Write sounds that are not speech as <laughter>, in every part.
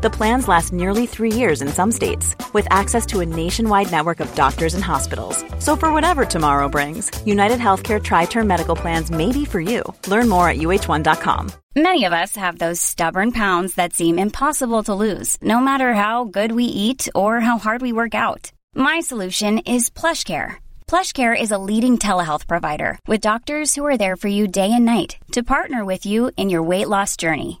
The plans last nearly three years in some states, with access to a nationwide network of doctors and hospitals. So, for whatever tomorrow brings, United Healthcare Tri Term Medical Plans may be for you. Learn more at uh1.com. Many of us have those stubborn pounds that seem impossible to lose, no matter how good we eat or how hard we work out. My solution is PlushCare. PlushCare is a leading telehealth provider with doctors who are there for you day and night to partner with you in your weight loss journey.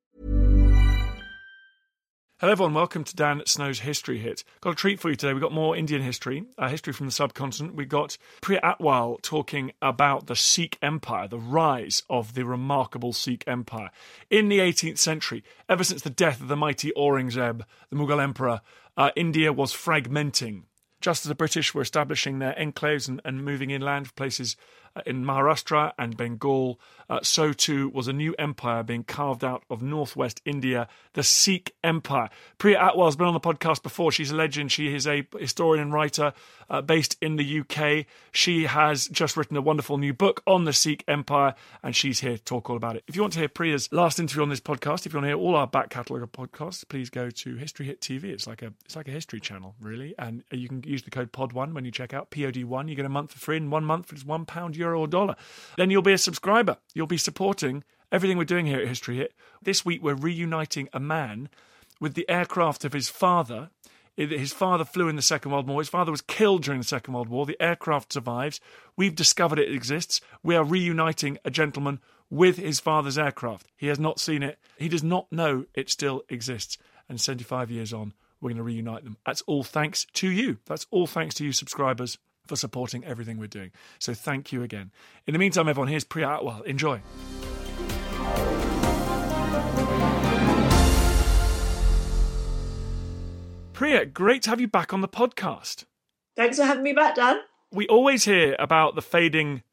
Hello, everyone. Welcome to Dan Snow's History Hit. Got a treat for you today. We've got more Indian history, uh, history from the subcontinent. We've got Priya Atwal talking about the Sikh Empire, the rise of the remarkable Sikh Empire. In the 18th century, ever since the death of the mighty Aurangzeb, the Mughal emperor, uh, India was fragmenting. Just as the British were establishing their enclaves and, and moving inland places in Maharashtra and Bengal, uh, so too was a new empire being carved out of northwest India, the Sikh Empire. Priya Atwal's been on the podcast before. She's a legend. She is a historian and writer uh, based in the UK. She has just written a wonderful new book on the Sikh Empire, and she's here to talk all about it. If you want to hear Priya's last interview on this podcast, if you want to hear all our back catalogue of podcasts, please go to History Hit TV. It's like a it's like a history channel, really, and you can use the code POD1 when you check out POD1. You get a month for free, and one month it's one pound, euro, or dollar. Then you'll be a subscriber. You'll be supporting everything we're doing here at History Hit. This week we're reuniting a man with the aircraft of his father. His father flew in the Second World War. His father was killed during the Second World War. The aircraft survives. We've discovered it exists. We are reuniting a gentleman with his father's aircraft. He has not seen it. He does not know it still exists. And 75 years on, we're going to reunite them. That's all thanks to you. That's all thanks to you, subscribers for supporting everything we're doing. So thank you again. In the meantime, everyone, here's Priya Atwal. Enjoy. Priya, great to have you back on the podcast. Thanks for having me back, Dan. We always hear about the fading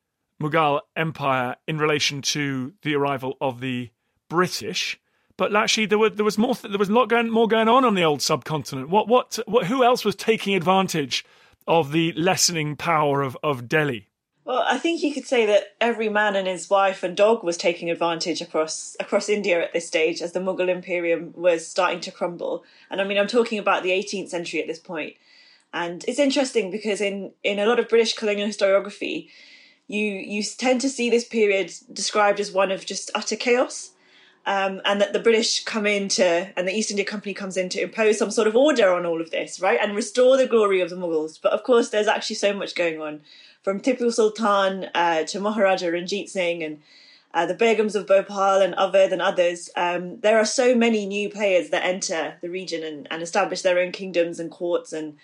Mughal Empire in relation to the arrival of the British, but actually there were there was more there was a lot going more going on on the old subcontinent. What what, what who else was taking advantage of the lessening power of, of Delhi? Well, I think you could say that every man and his wife and dog was taking advantage across across India at this stage as the Mughal Imperium was starting to crumble. And I mean, I'm talking about the 18th century at this point. And it's interesting because in, in a lot of British colonial historiography, you you tend to see this period described as one of just utter chaos. Um, and that the British come in to, and the East India Company comes in to impose some sort of order on all of this, right, and restore the glory of the Mughals. But of course, there's actually so much going on, from Tipu Sultan uh, to Maharaja Ranjit Singh and uh, the Begums of Bhopal and Awadh and others. Um, there are so many new players that enter the region and, and establish their own kingdoms and courts and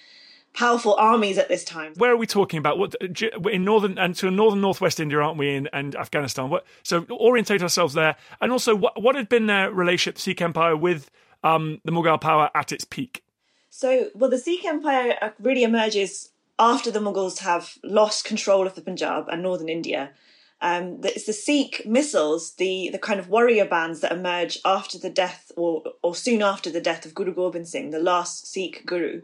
powerful armies at this time. Where are we talking about? What in northern and to northern northwest India, aren't we? In and Afghanistan. What so orientate ourselves there, and also what what had been their relationship, the Sikh Empire, with um, the Mughal power at its peak? So, well, the Sikh Empire uh, really emerges after the Mughals have lost control of the Punjab and northern India. Um, it's the Sikh misls, the the kind of warrior bands that emerge after the death or or soon after the death of Guru Gobind Singh, the last Sikh guru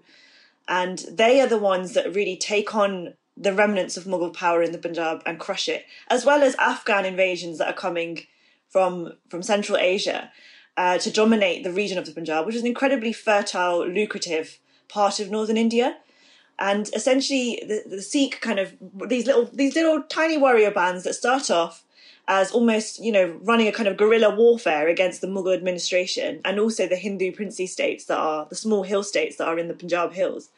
and they are the ones that really take on the remnants of Mughal power in the Punjab and crush it, as well as Afghan invasions that are coming from from Central Asia uh, to dominate the region of the Punjab, which is an incredibly fertile, lucrative part of northern India. And essentially, the, the Sikh kind of these little these little tiny warrior bands that start off as almost you know running a kind of guerrilla warfare against the Mughal administration and also the Hindu princely states that are the small hill states that are in the Punjab hills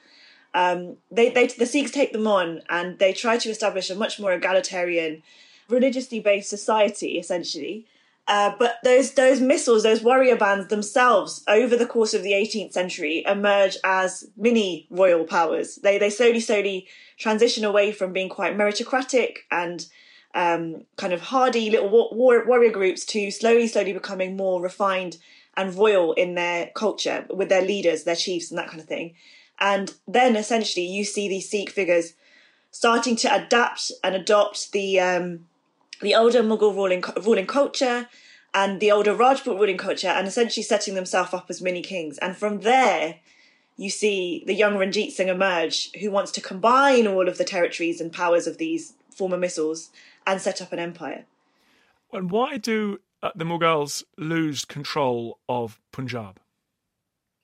um, they, they, the Sikhs take them on and they try to establish a much more egalitarian, religiously based society, essentially. Uh, but those those misls, those warrior bands themselves, over the course of the 18th century, emerge as mini royal powers. They they slowly slowly transition away from being quite meritocratic and um, kind of hardy little war- warrior groups to slowly, slowly becoming more refined and royal in their culture with their leaders, their chiefs, and that kind of thing. And then essentially, you see these Sikh figures starting to adapt and adopt the um, the older Mughal ruling ruling culture and the older Rajput ruling culture, and essentially setting themselves up as mini kings. And from there, you see the young Ranjit Singh emerge, who wants to combine all of the territories and powers of these former misls and set up an empire. And why do uh, the Mughals lose control of Punjab?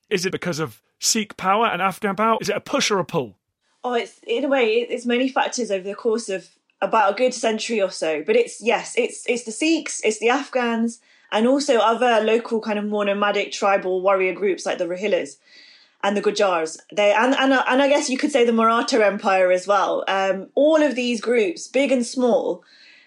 Is it because of Sikh power and Afghan power? Is it a push or a pull? Oh, it's in a way, it's many factors over the course of about a good century or so. But it's yes, it's it's the Sikhs, it's the Afghans, and also other local kind of more nomadic tribal warrior groups like the Rohillas and the Gujars. They and and and I guess you could say the Maratha Empire as well. Um, all of these groups, big and small,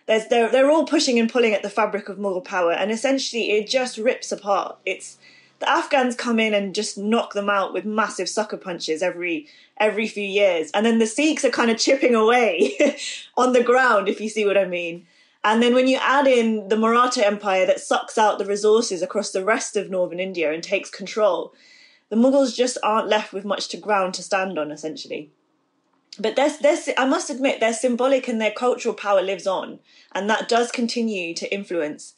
there's they're they're all pushing and pulling at the fabric of Mughal power, and essentially it just rips apart. It's the Afghans come in and just knock them out with massive sucker punches every every few years, and then the Sikhs are kind of chipping away <laughs> on the ground, if you see what I mean. And then when you add in the Maratha Empire that sucks out the resources across the rest of northern India and takes control, the Mughals just aren't left with much to ground to stand on, essentially. But there's, there's, I must admit, their symbolic and their cultural power lives on, and that does continue to influence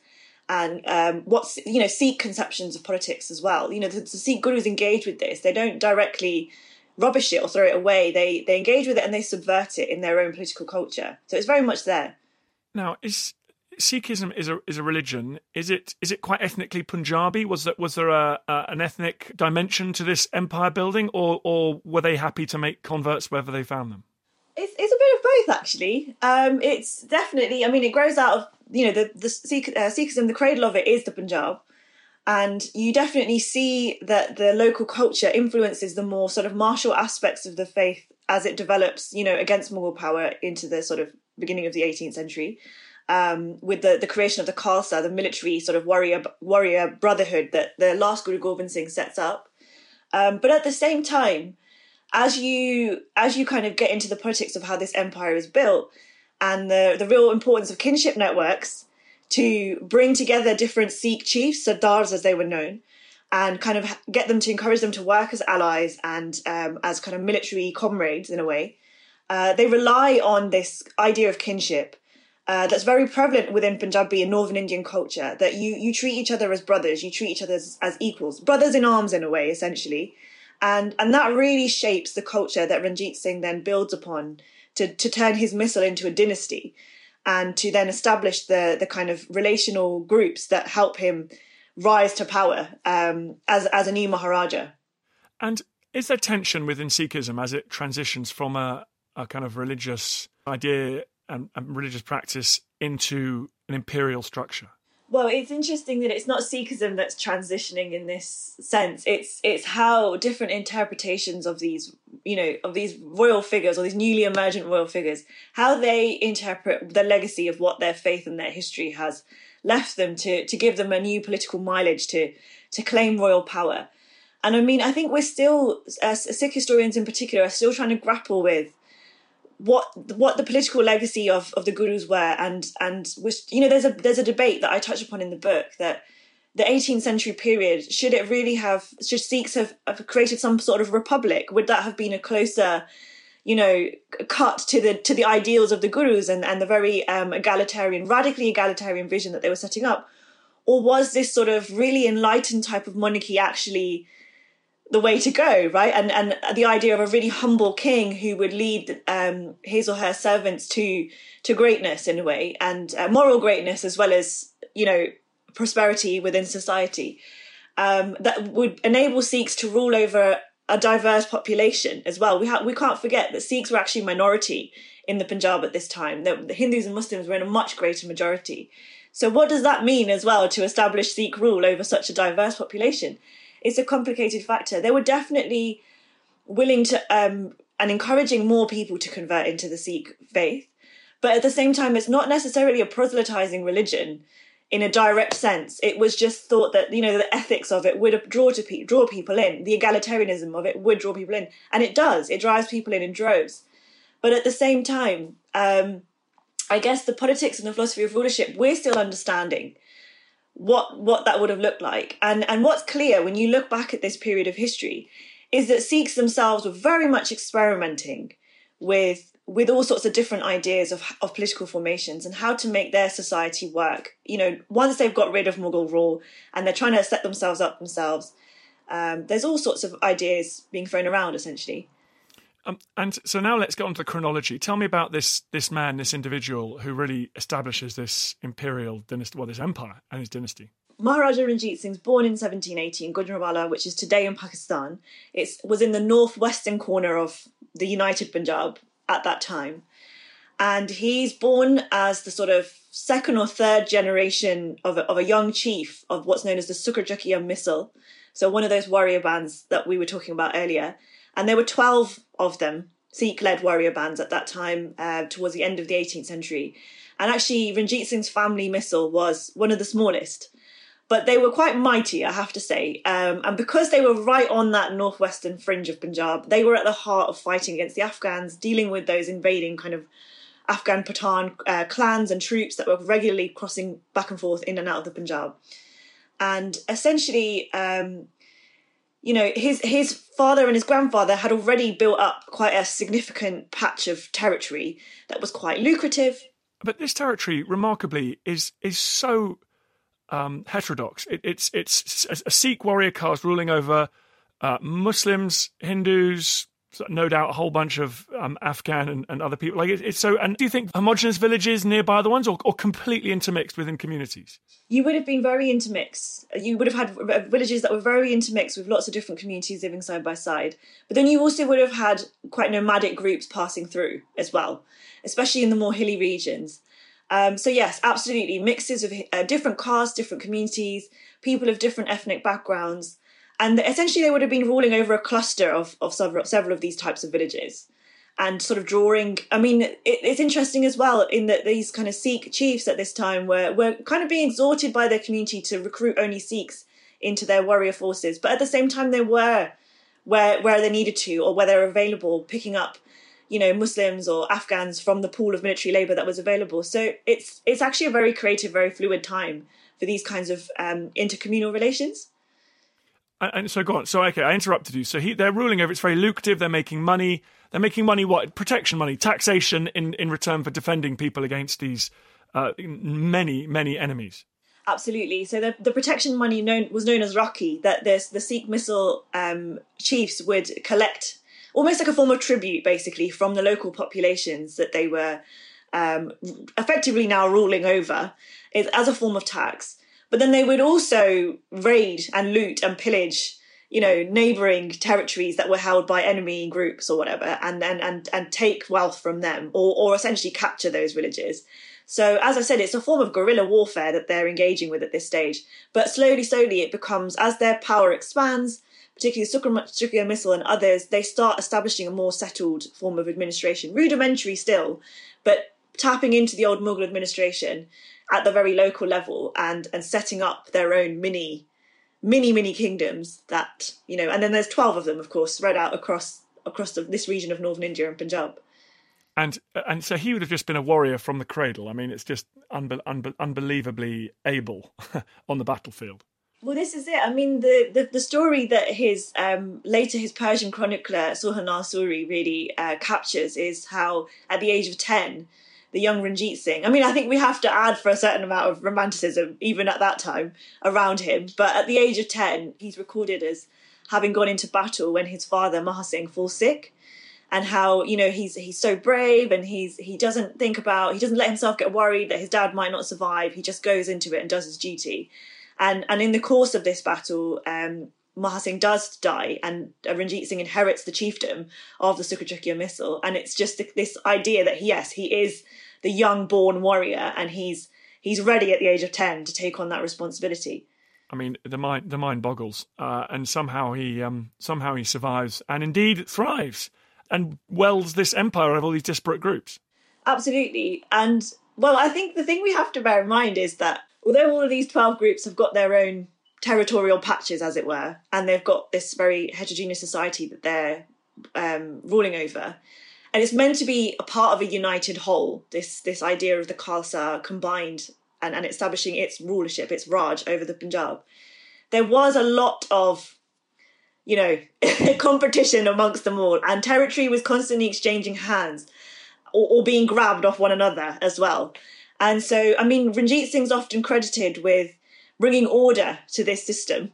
and um, what's you know Sikh conceptions of politics as well. You know, the, the Sikh gurus engage with this; they don't directly rubbish it or throw it away. They they engage with it and they subvert it in their own political culture. So it's very much there. Now, is Sikhism is a is a religion. Is it is it quite ethnically Punjabi? Was that was there a, a, an ethnic dimension to this empire building, or or were they happy to make converts wherever they found them? It's it's a bit of both actually. Um, it's definitely. I mean, it grows out of you know the the Sikh, uh, Sikhism. The cradle of it is the Punjab, and you definitely see that the local culture influences the more sort of martial aspects of the faith as it develops. You know, against Mughal power into the sort of beginning of the 18th century um, with the, the creation of the Khalsa, the military sort of warrior warrior brotherhood that the last Guru Gobind Singh sets up. Um, but at the same time, as you as you kind of get into the politics of how this empire is built and the the real importance of kinship networks to bring together different Sikh chiefs, Sardars as they were known, and kind of get them to encourage them to work as allies and um, as kind of military comrades in a way. Uh, they rely on this idea of kinship uh, that's very prevalent within Punjabi and Northern Indian culture. That you you treat each other as brothers, you treat each other as, as equals, brothers in arms in a way, essentially, and and that really shapes the culture that Ranjit Singh then builds upon to to turn his misl into a dynasty, and to then establish the the kind of relational groups that help him rise to power um, as as a new Maharaja. And is there tension within Sikhism as it transitions from a, a kind of religious idea and, and religious practice into an imperial structure? Well, it's interesting that it's not Sikhism that's transitioning in this sense. It's it's how different interpretations of these, you know, of these royal figures or these newly emergent royal figures, how they interpret the legacy of what their faith and their history has left them to to give them a new political mileage to to claim royal power. And I mean, I think we're still, as Sikh historians in particular, are still trying to grapple with what what the political legacy of, of the gurus were and and was you know there's a there's a debate that I touch upon in the book that the 18th century period should it really have should Sikhs have, have created some sort of republic? Would that have been a closer you know cut to the to the ideals of the gurus and and the very um, egalitarian radically egalitarian vision that they were setting up? Or was this sort of really enlightened type of monarchy actually the way to go, right? And and the idea of a really humble king who would lead um, his or her servants to to greatness in a way, and uh, moral greatness as well as you know prosperity within society. Um, that would enable Sikhs to rule over a diverse population as well. We ha- we can't forget that Sikhs were actually minority in the Punjab at this time. That the Hindus and Muslims were in a much greater majority. So what does that mean as well to establish Sikh rule over such a diverse population? It's a complicated factor. They were definitely willing to um, and encouraging more people to convert into the Sikh faith, but at the same time, it's not necessarily a proselytizing religion in a direct sense. It was just thought that you know the ethics of it would draw to pe- draw people in, the egalitarianism of it would draw people in, and it does. It drives people in in droves. But at the same time, um, I guess the politics and the philosophy of rulership, we're still understanding what what that would have looked like. And and what's clear when you look back at this period of history is that Sikhs themselves were very much experimenting with with all sorts of different ideas of, of political formations and how to make their society work. You know, once they've got rid of Mughal rule and they're trying to set themselves up themselves, um, there's all sorts of ideas being thrown around essentially. Um, and so now let's get on to the chronology. Tell me about this this man, this individual who really establishes this imperial dynasty, well, this empire and his dynasty. Maharaja Ranjit Singh's born in 1780 in Gujranwala, which is today in Pakistan. It was in the northwestern corner of the United Punjab at that time. And he's born as the sort of second or third generation of a, of a young chief of what's known as the Sukerchakia Misl. So one of those warrior bands that we were talking about earlier. And there were 12 of them, Sikh led warrior bands at that time, uh, towards the end of the 18th century. And actually, Ranjit Singh's family Misl was one of the smallest but they were quite mighty, I have to say. Um, and because they were right on that northwestern fringe of Punjab, they were at the heart of fighting against the Afghans, dealing with those invading kind of Afghan Pathan uh, clans and troops that were regularly crossing back and forth in and out of the Punjab. And essentially, um, you know, his his father and his grandfather had already built up quite a significant patch of territory that was quite lucrative. But this territory, remarkably, is is so um, heterodox. It, it's it's a Sikh warrior caste ruling over uh, Muslims, Hindus, no doubt a whole bunch of um, Afghan and, and, other people. Like it, it's so. And do you think homogenous villages nearby the ones, or, or completely intermixed within communities? You would have been very intermixed. You would have had villages that were very intermixed with lots of different communities living side by side. But then you also would have had quite nomadic groups passing through as well, especially in the more hilly regions. Um, so yes, absolutely, mixes of uh, different castes, different communities, people of different ethnic backgrounds, and essentially they would have been ruling over a cluster of of several several of these types of villages, and sort of drawing. I mean, it, it's interesting as well in that these kind of Sikh chiefs at this time were were kind of being exhorted by their community to recruit only Sikhs into their warrior forces, but at the same time they were where where they needed to or where they're available, picking up you know Muslims or Afghans from the pool of military labor that was available. So it's it's actually a very creative, very fluid time for these kinds of um, intercommunal relations. And, so go on. So okay, I interrupted you. So he, they're ruling over. It's very lucrative. They're making money. They're making money. What protection money, taxation in in return for defending people against these uh, many many enemies. Absolutely. So the, the protection money known was known as Rakhi. That this the Sikh misl um, chiefs would collect almost like a form of tribute, basically, from the local populations that they were um, effectively now ruling over as a form of tax. But then they would also raid and loot and pillage, you know, neighboring territories that were held by enemy groups or whatever, and and and, and take wealth from them, or or essentially capture those villages. So, as I said, it's a form of guerrilla warfare that they're engaging with at this stage. But slowly, slowly, it becomes as their power expands, particularly Sukerchakia Misl and others, they start establishing a more settled form of administration, rudimentary still, but tapping into the old Mughal administration at the very local level and and setting up their own mini mini mini kingdoms that you know and then there's 12 of them of course spread out across across the, this region of northern india and punjab. And and so he would have just been a warrior from the cradle. I mean it's just unbe- unbe- unbelievably able <laughs> on the battlefield. Well, this is it. I mean, the, the, the story that his um, later his Persian chronicler Sohan Lal Suri really uh, captures is how, at the age of ten, the young Ranjit Singh. I mean, I think we have to add for a certain amount of romanticism, even at that time, around him. But at the age of ten, he's recorded as having gone into battle when his father Maha Singh falls sick, and how you know he's he's so brave and he's he doesn't think about he doesn't let himself get worried that his dad might not survive. He just goes into it and does his duty and and in the course of this battle, um, Maha Singh does die, and Ranjit Singh inherits the chiefdom of the Sukerchakia misl. and it's just this idea that yes, he is the young born warrior, and he's he's ready at the age of ten to take on that responsibility. I mean, the mind the mind boggles, uh, and somehow he um, somehow he survives, and indeed thrives, and welds this empire of all these disparate groups. Absolutely, and well, I think the thing we have to bear in mind is that although all of these 12 groups have got their own territorial patches, as it were, and they've got this very heterogeneous society that they're um, ruling over, and it's meant to be a part of a united whole. This this idea of the Khalsa combined and, and establishing its rulership, its Raj over the Punjab. There was a lot of, you know, <laughs> competition amongst them all, and territory was constantly exchanging hands or, or being grabbed off one another as well. And so, I mean, Ranjit Singh's often credited with bringing order to this system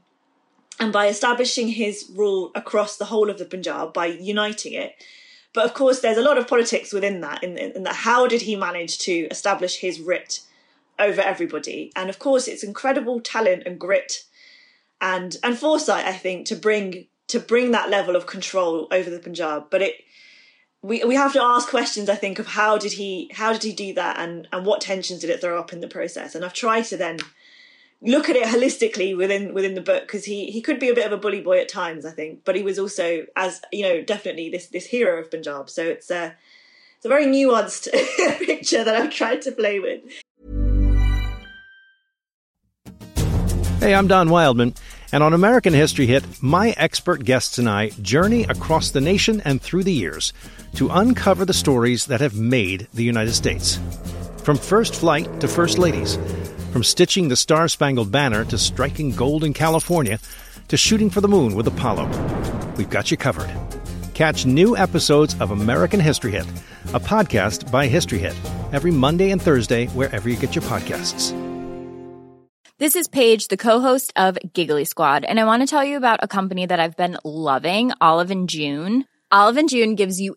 and by establishing his rule across the whole of the Punjab by uniting it. But of course, there's a lot of politics within that. In, in, that, how did he manage to establish his writ over everybody? And of course, it's incredible talent and grit and and foresight, I think, to bring to bring that level of control over the Punjab. But it we we have to ask questions, I think, of how did he how did he do that and and what tensions did it throw up in the process? And I've tried to then look at it holistically within within the book because he he could be a bit of a bully boy at times i think but he was also as you know definitely this this hero of punjab. So it's a it's a very nuanced <laughs> picture that i've tried to play with. Hey i'm don wildman and on american history hit my expert guests and i journey across the nation and through the years to uncover the stories that have made the united states. From first flight to first ladies from stitching the Star Spangled Banner to striking gold in California to shooting for the moon with Apollo, we've got you covered. Catch new episodes of American History Hit, a podcast by History Hit, every Monday and Thursday wherever you get your podcasts. This is Paige, the co-host of Giggly Squad, and I want to tell you about a company that I've been loving, Olive and June. Olive and June gives you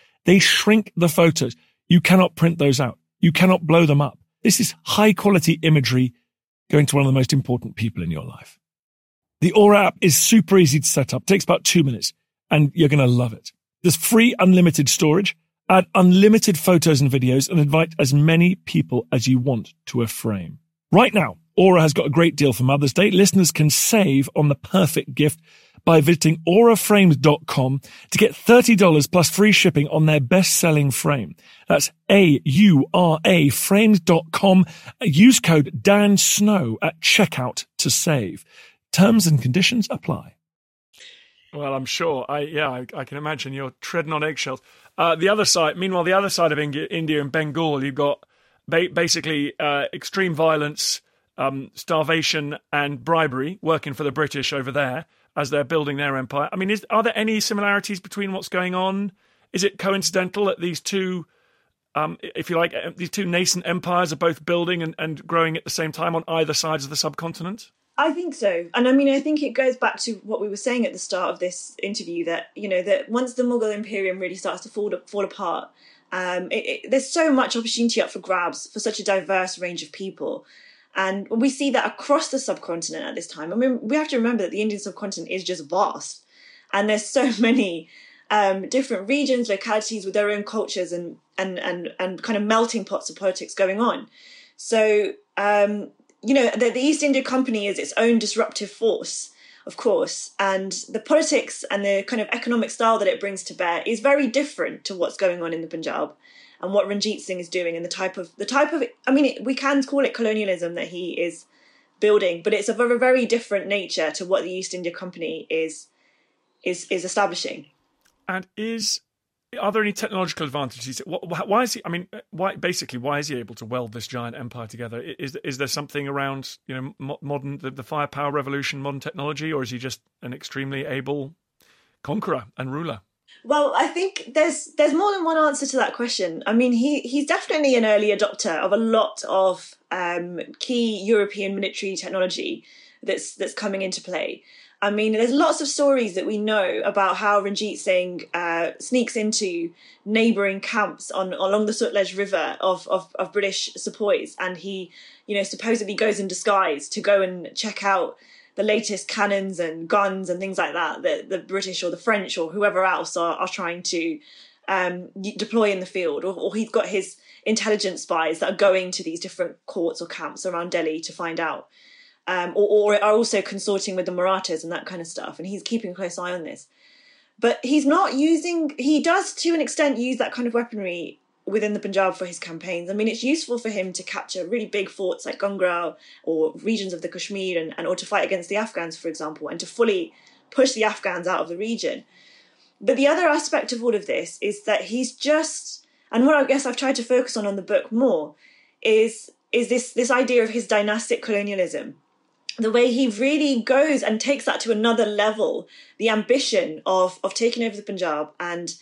they shrink the photos. You cannot print those out. You cannot blow them up. This is high quality imagery going to one of the most important people in your life. The Aura app is super easy to set up, it takes about two minutes, and you're going to love it. There's free unlimited storage, add unlimited photos and videos, and invite as many people as you want to a frame. Right now, Aura has got a great deal for Mother's Day. Listeners can save on the perfect gift by visiting auraframes.com to get $30 plus free shipping on their best-selling frame. That's A-U-R-A frames.com. Use code Dan Snow at checkout to save. Terms and conditions apply. Well, I'm sure. I yeah, I, I can imagine you're treading on eggshells. Uh, the other side, meanwhile, the other side of India, India and Bengal, you've got ba- basically uh, extreme violence, um, starvation and bribery working for the British over there as they're building their empire. I mean, is, are there any similarities between what's going on? Is it coincidental that these two, um, if you like, these two nascent empires are both building and, and growing at the same time on either sides of the subcontinent? I think so. And I mean, I think it goes back to what we were saying at the start of this interview that, you know, that once the Mughal Imperium really starts to fall, fall apart, um, it, it, there's so much opportunity up for grabs for such a diverse range of people. And we see that across the subcontinent at this time. I mean, we have to remember that the Indian subcontinent is just vast. And there's so <laughs> many um, different regions, localities with their own cultures and, and, and, and kind of melting pots of politics going on. So, um, you know, the, the East India Company is its own disruptive force, of course. And the politics and the kind of economic style that it brings to bear is very different to what's going on in the Punjab and what Ranjit Singh is doing and the type of the type of I mean we can call it colonialism that he is building, but it's of a very different nature to what the East India Company is is is establishing. And is are there any technological advantages? Why is he? I mean, why basically why is he able to weld this giant empire together? Is is there something around you know modern the, the firepower revolution, modern technology, or is he just an extremely able conqueror and ruler? Well, I think there's there's more than one answer to that question. I mean, he he's definitely an early adopter of a lot of um, key European military technology that's that's coming into play. I mean, there's lots of stories that we know about how Ranjit Singh uh, sneaks into neighbouring camps on along the Sutlej River of, of, of British sepoys, and he, you know, supposedly goes in disguise to go and check out the latest cannons and guns and things like that that the British or the French or whoever else are, are trying to um, deploy in the field, or, or he's got his intelligence spies that are going to these different courts or camps around Delhi to find out um, or, or are also consorting with the Marathas and that kind of stuff. And he's keeping a close eye on this. But he's not using, he does to an extent use that kind of weaponry within the Punjab for his campaigns. I mean, it's useful for him to capture really big forts like Kangra or regions of the Kashmir and, and or to fight against the Afghans, for example, and to fully push the Afghans out of the region. But the other aspect of all of this is that he's just, and what I guess I've tried to focus on on the book more, is is this this idea of his dynastic colonialism the way he really goes and takes that to another level, the ambition of of taking over the Punjab and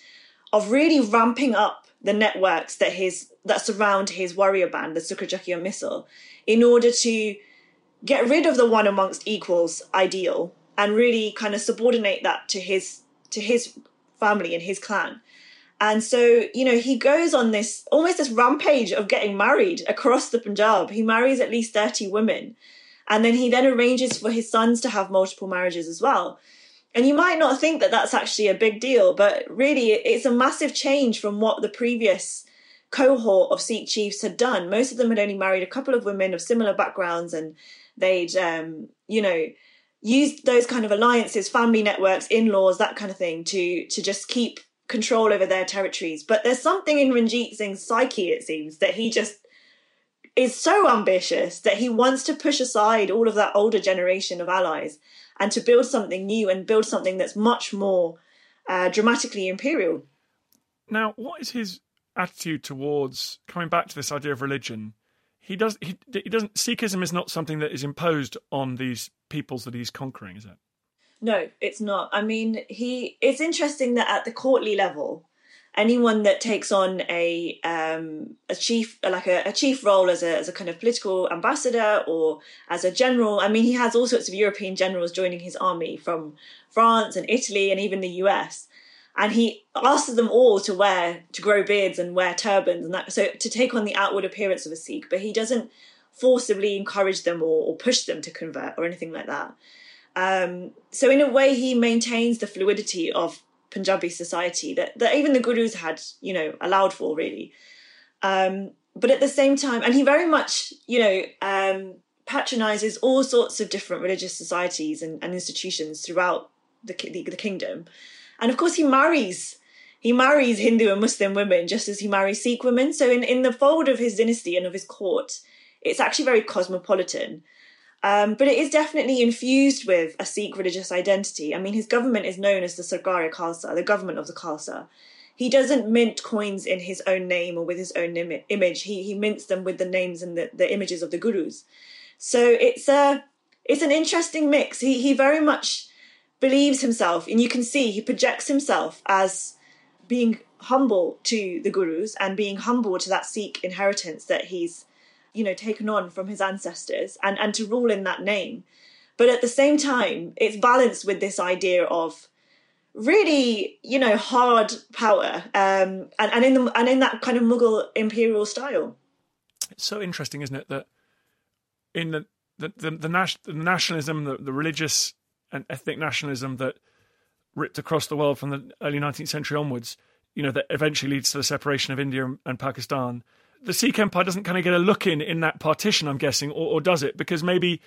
of really ramping up the networks that his that surround his warrior band, the Sukerchakia Misl, in order to get rid of the one amongst equals ideal and really kind of subordinate that to his to his family and his clan. And so, you know, he goes on this almost this rampage of getting married across the Punjab. He marries at least 30 women and then he then arranges for his sons to have multiple marriages as well. And you might not think that that's actually a big deal, but really it's a massive change from what the previous cohort of Sikh chiefs had done. Most of them had only married a couple of women of similar backgrounds and they'd, um, you know, used those kind of alliances, family networks, in-laws, that kind of thing to, to just keep control over their territories. But there's something in Ranjit Singh's psyche, it seems, that he just is so ambitious that he wants to push aside all of that older generation of allies and to build something new and build something that's much more uh, dramatically imperial. Now, what is his attitude towards coming back to this idea of religion? He does. He, he doesn't. Sikhism is not something that is imposed on these peoples that he's conquering, is it? No, it's not. I mean, he. It's interesting that at the courtly level, anyone that takes on a um, a chief like a, a, chief role as a as a kind of political ambassador or as a general. I mean, he has all sorts of European generals joining his army from France and Italy and even the US, and he asks them all to wear to grow beards and wear turbans and that so to take on the outward appearance of a Sikh, but he doesn't forcibly encourage them or, or push them to convert or anything like that. Um, so in a way, he maintains the fluidity of Punjabi society that, that even the gurus had, you know, allowed for really. Um, but at the same time, and he very much, you know, um, patronizes all sorts of different religious societies and, and institutions throughout the, the, the kingdom. And of course, he marries he marries Hindu and Muslim women just as he marries Sikh women. So in, in the fold of his dynasty and of his court, it's actually very cosmopolitan. Um, but it is definitely infused with a Sikh religious identity. I mean, his government is known as the Sarkar Khalsa, the government of the Khalsa. He doesn't mint coins in his own name or with his own Im- image. He he mints them with the names and the, the images of the gurus. So it's a it's an interesting mix. He he very much believes himself, and you can see he projects himself as being humble to the gurus and being humble to that Sikh inheritance that he's you know taken on from his ancestors and and to rule in that name. But at the same time it's balanced with this idea of really you know hard power um and, and in the and in that kind of mughal imperial style. It's so interesting isn't it that in the the the, the, nas- the nationalism the, the religious and ethnic nationalism that ripped across the world from the early 19th century onwards you know that eventually leads to the separation of india and, and pakistan the Sikh Empire doesn't kind of get a look in in that partition, I'm guessing, or, or does it? Because maybe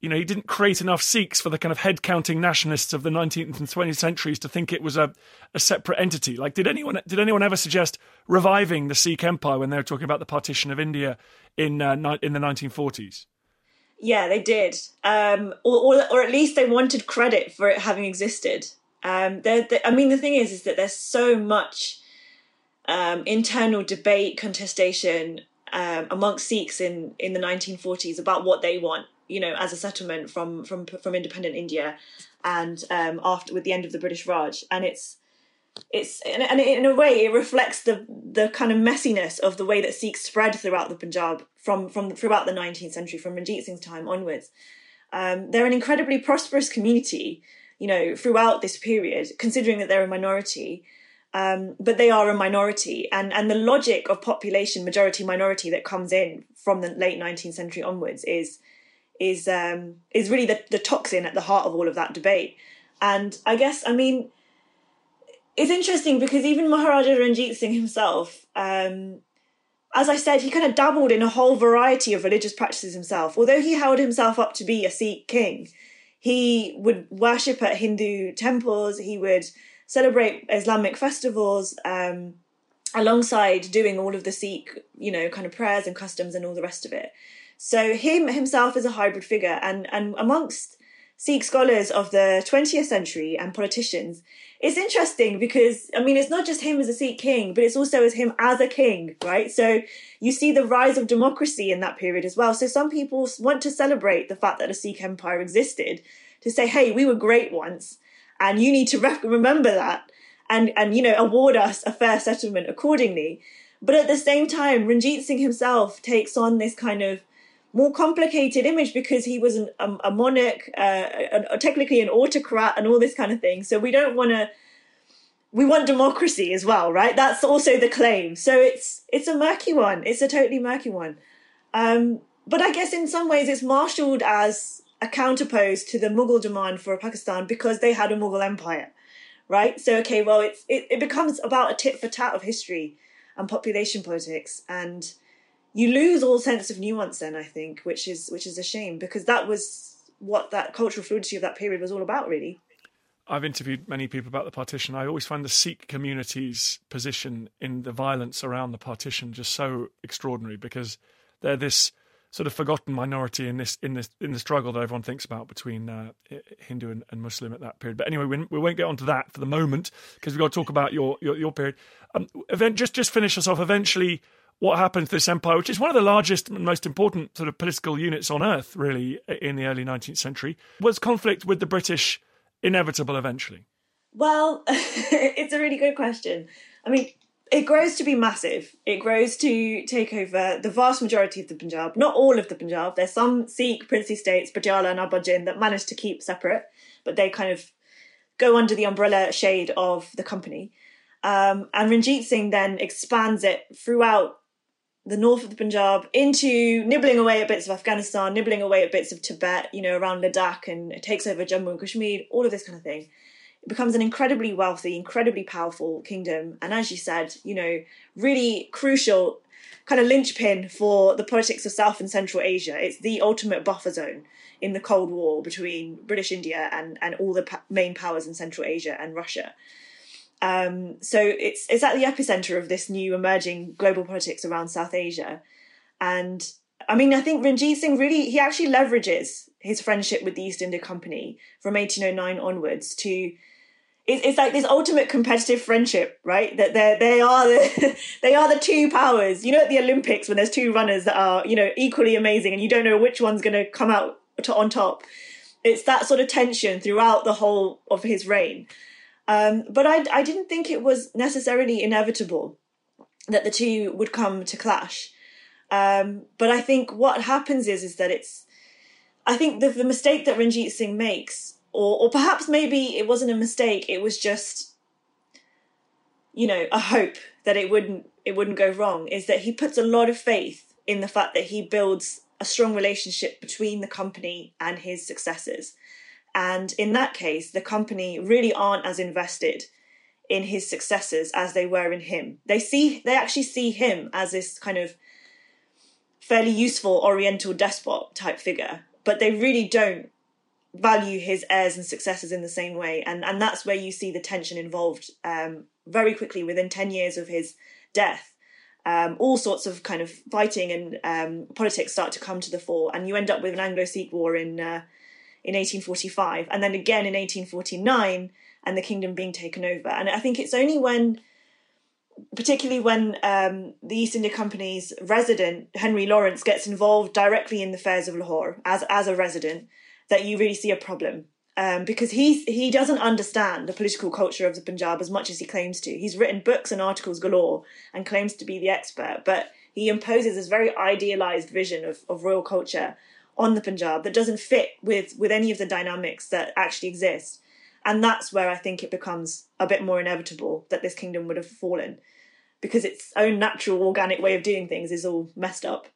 you know, he didn't create enough Sikhs for the kind of head counting nationalists of the 19th and 20th centuries to think it was a, a separate entity. Like, did anyone did anyone ever suggest reviving the Sikh Empire when they were talking about the partition of India in uh, in the 1940s? Yeah, they did, um, or, or, or at least they wanted credit for it having existed. Um, they're, I mean, the thing is, is that there's so much um, internal debate, contestation um, amongst Sikhs in, in the 1940s about what they want, you know, as a settlement from from from independent India, and um, after with the end of the British Raj, and it's it's and in a way it reflects the the kind of messiness of the way that Sikhs spread throughout the Punjab from from throughout the 19th century, from Ranjit Singh's time onwards. Um, they're an incredibly prosperous community, you know, throughout this period, considering that they're a minority. Um, but they are a minority, and and the logic of population majority minority that comes in from the late 19th century onwards is is um, is really the, the toxin at the heart of all of that debate. And I guess I mean it's interesting because even Maharaja Ranjit Singh himself, um, as I said, he kind of dabbled in a whole variety of religious practices himself. Although he held himself up to be a Sikh king, he would worship at Hindu temples. He would celebrate Islamic festivals um, alongside doing all of the Sikh, you know, kind of prayers and customs and all the rest of it. So him himself is a hybrid figure, and and amongst Sikh scholars of the 20th century and politicians, it's interesting because I mean it's not just him as a Sikh king, but it's also as him as a king, right? So you see the rise of democracy in that period as well. So some people want to celebrate the fact that a Sikh empire existed, to say, hey, we were great once, and you need to re- remember that, and and you know award us a fair settlement accordingly. But at the same time, Ranjit Singh himself takes on this kind of more complicated image because he was an, a, a, monarch, uh, a, a, technically an autocrat, and all this kind of thing. So we don't want to. We want democracy as well, right? That's also the claim. So it's it's a murky one. It's a totally murky one. Um, but I guess in some ways it's marshalled as a counterpose to the Mughal demand for Pakistan because they had a Mughal empire, right? So okay, well, it's it, it becomes about a tit for tat of history and population politics and you lose all sense of nuance then i think which is which is a shame because that was what that cultural fluidity of that period was all about really I've interviewed many people about the partition. I always find the Sikh community's position in the violence around the partition just so extraordinary because they're this sort of forgotten minority in this in this in the struggle that everyone thinks about between uh, Hindu and, and, Muslim at that period. But anyway, we, we won't get onto that for the moment because we've got to talk about your your, your period. Um, event, just just finish us off. Eventually, what happened to this empire, which is one of the largest and most important sort of political units on earth, really, in the early 19th century, was conflict with the British inevitable eventually? Well, <laughs> it's a really good question. I mean, it grows to be massive. It grows to take over the vast majority of the Punjab, not all of the Punjab. There's some Sikh princely states, Patiala and Nabha that manage to keep separate, but they kind of go under the umbrella shade of the company. Um, and Ranjit Singh then expands it throughout the north of the Punjab into nibbling away at bits of Afghanistan, nibbling away at bits of Tibet, you know, around Ladakh, and it takes over Jammu and Kashmir, all of this kind of thing. Becomes an incredibly wealthy, incredibly powerful kingdom. And as you said, you know, really crucial kind of linchpin for the politics of South and Central Asia. It's the ultimate buffer zone in the Cold War between British India and, and all the pa- main powers in Central Asia and Russia. Um, so it's it's at the epicenter of this new emerging global politics around South Asia, and I mean I think Ranjit Singh really he actually leverages his friendship with the East India Company from 1809 onwards to it's like this ultimate competitive friendship, right? That they they are the <laughs> they are the two powers. You know, at the Olympics when there's two runners that are you know equally amazing, and you don't know which one's going to come out to, on top. It's that sort of tension throughout the whole of his reign. Um, but I, I didn't think it was necessarily inevitable that the two would come to clash. Um, but I think what happens is is that it's, I think the, the mistake that Ranjit Singh makes, or or perhaps maybe it wasn't a mistake, it was just, you know, a hope that it wouldn't it wouldn't go wrong. Is that he puts a lot of faith in the fact that he builds a strong relationship between the company and his successors. And in that case, the company really aren't as invested in his successors as they were in him. They see they actually see him as this kind of fairly useful oriental despot type figure, but they really don't value his heirs and successors in the same way. And and that's where you see the tension involved um, very quickly within 10 years of his death. Um, all sorts of kind of fighting and um, politics start to come to the fore, and you end up with an Anglo-Sikh war in uh, in 1845, and then again in 1849, and the kingdom being taken over. And I think it's only when particularly when um, the East India Company's resident Henry Lawrence gets involved directly in the affairs of Lahore as as a resident, that you really see a problem. Um, because he's he doesn't understand the political culture of the Punjab as much as he claims to. He's written books and articles galore and claims to be the expert, but he imposes this very idealized vision of, of royal culture on the Punjab that doesn't fit with with any of the dynamics that actually exist. And that's where I think it becomes a bit more inevitable that this kingdom would have fallen because its own natural organic way of doing things is all messed up.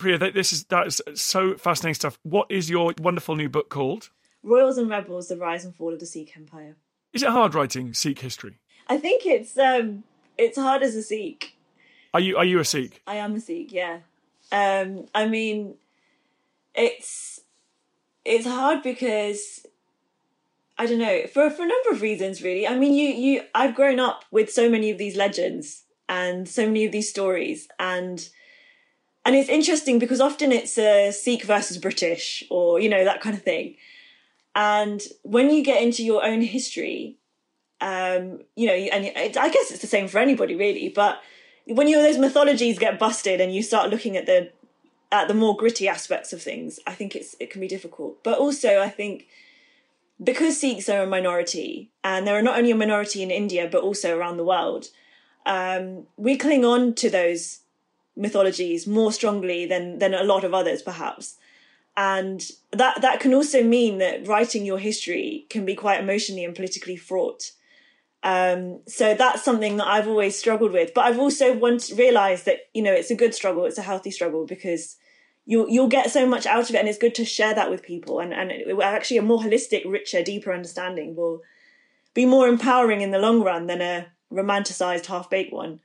Priya, this is that is so fascinating stuff. What is your wonderful new book called? Royals and Rebels: The Rise and Fall of the Sikh Empire. Is it hard writing Sikh history? I think it's um it's hard as a Sikh. Are you are you a Sikh? I am a Sikh, yeah. Um I mean it's it's hard because I don't know for for a number of reasons really. I mean, you you I've grown up with so many of these legends and so many of these stories and and it's interesting because often it's a Sikh versus British or you know that kind of thing. And when you get into your own history, um, you know, and it, I guess it's the same for anybody really, but when you those mythologies get busted and you start looking at the at the more gritty aspects of things, I think it's it can be difficult. But also, I think because Sikhs are a minority, and they're not only a minority in India but also around the world, um, we cling on to those mythologies more strongly than than a lot of others, perhaps. And that that can also mean that writing your history can be quite emotionally and politically fraught. Um, so that's something that I've always struggled with. But I've also once realized that you know it's a good struggle, it's a healthy struggle because you'll you'll get so much out of it, and it's good to share that with people. And and it, actually a more holistic, richer, deeper understanding will be more empowering in the long run than a romanticized, half baked one.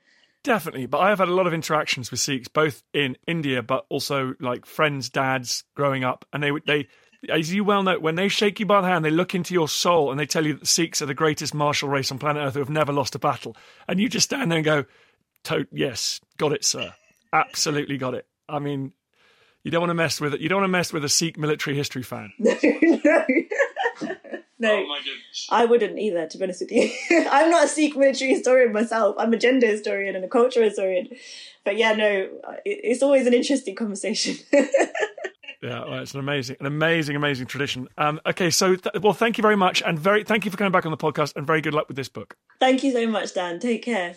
Definitely, but I have had a lot of interactions with Sikhs, both in India, but also like friends, dads growing up, and they they as you well know, when they shake you by the hand, they look into your soul and they tell you that the Sikhs are the greatest martial race on planet Earth who have never lost a battle. And you just stand there and go, to- yes, got it, sir. Absolutely got it. I mean, you don't want to mess with it. You don't want to mess with a Sikh military history fan. no, <laughs> no. <laughs> Oh I wouldn't either, to be honest with you. <laughs> I'm not a Sikh military historian myself. I'm a gender historian and a culture historian. But yeah, no, it's always an interesting conversation. <laughs> Yeah, well, it's an amazing, an amazing, amazing tradition. Um, okay, so th- well, thank you very much, and very thank you for coming back on the podcast, and very good luck with this book. Thank you so much, Dan. Take care.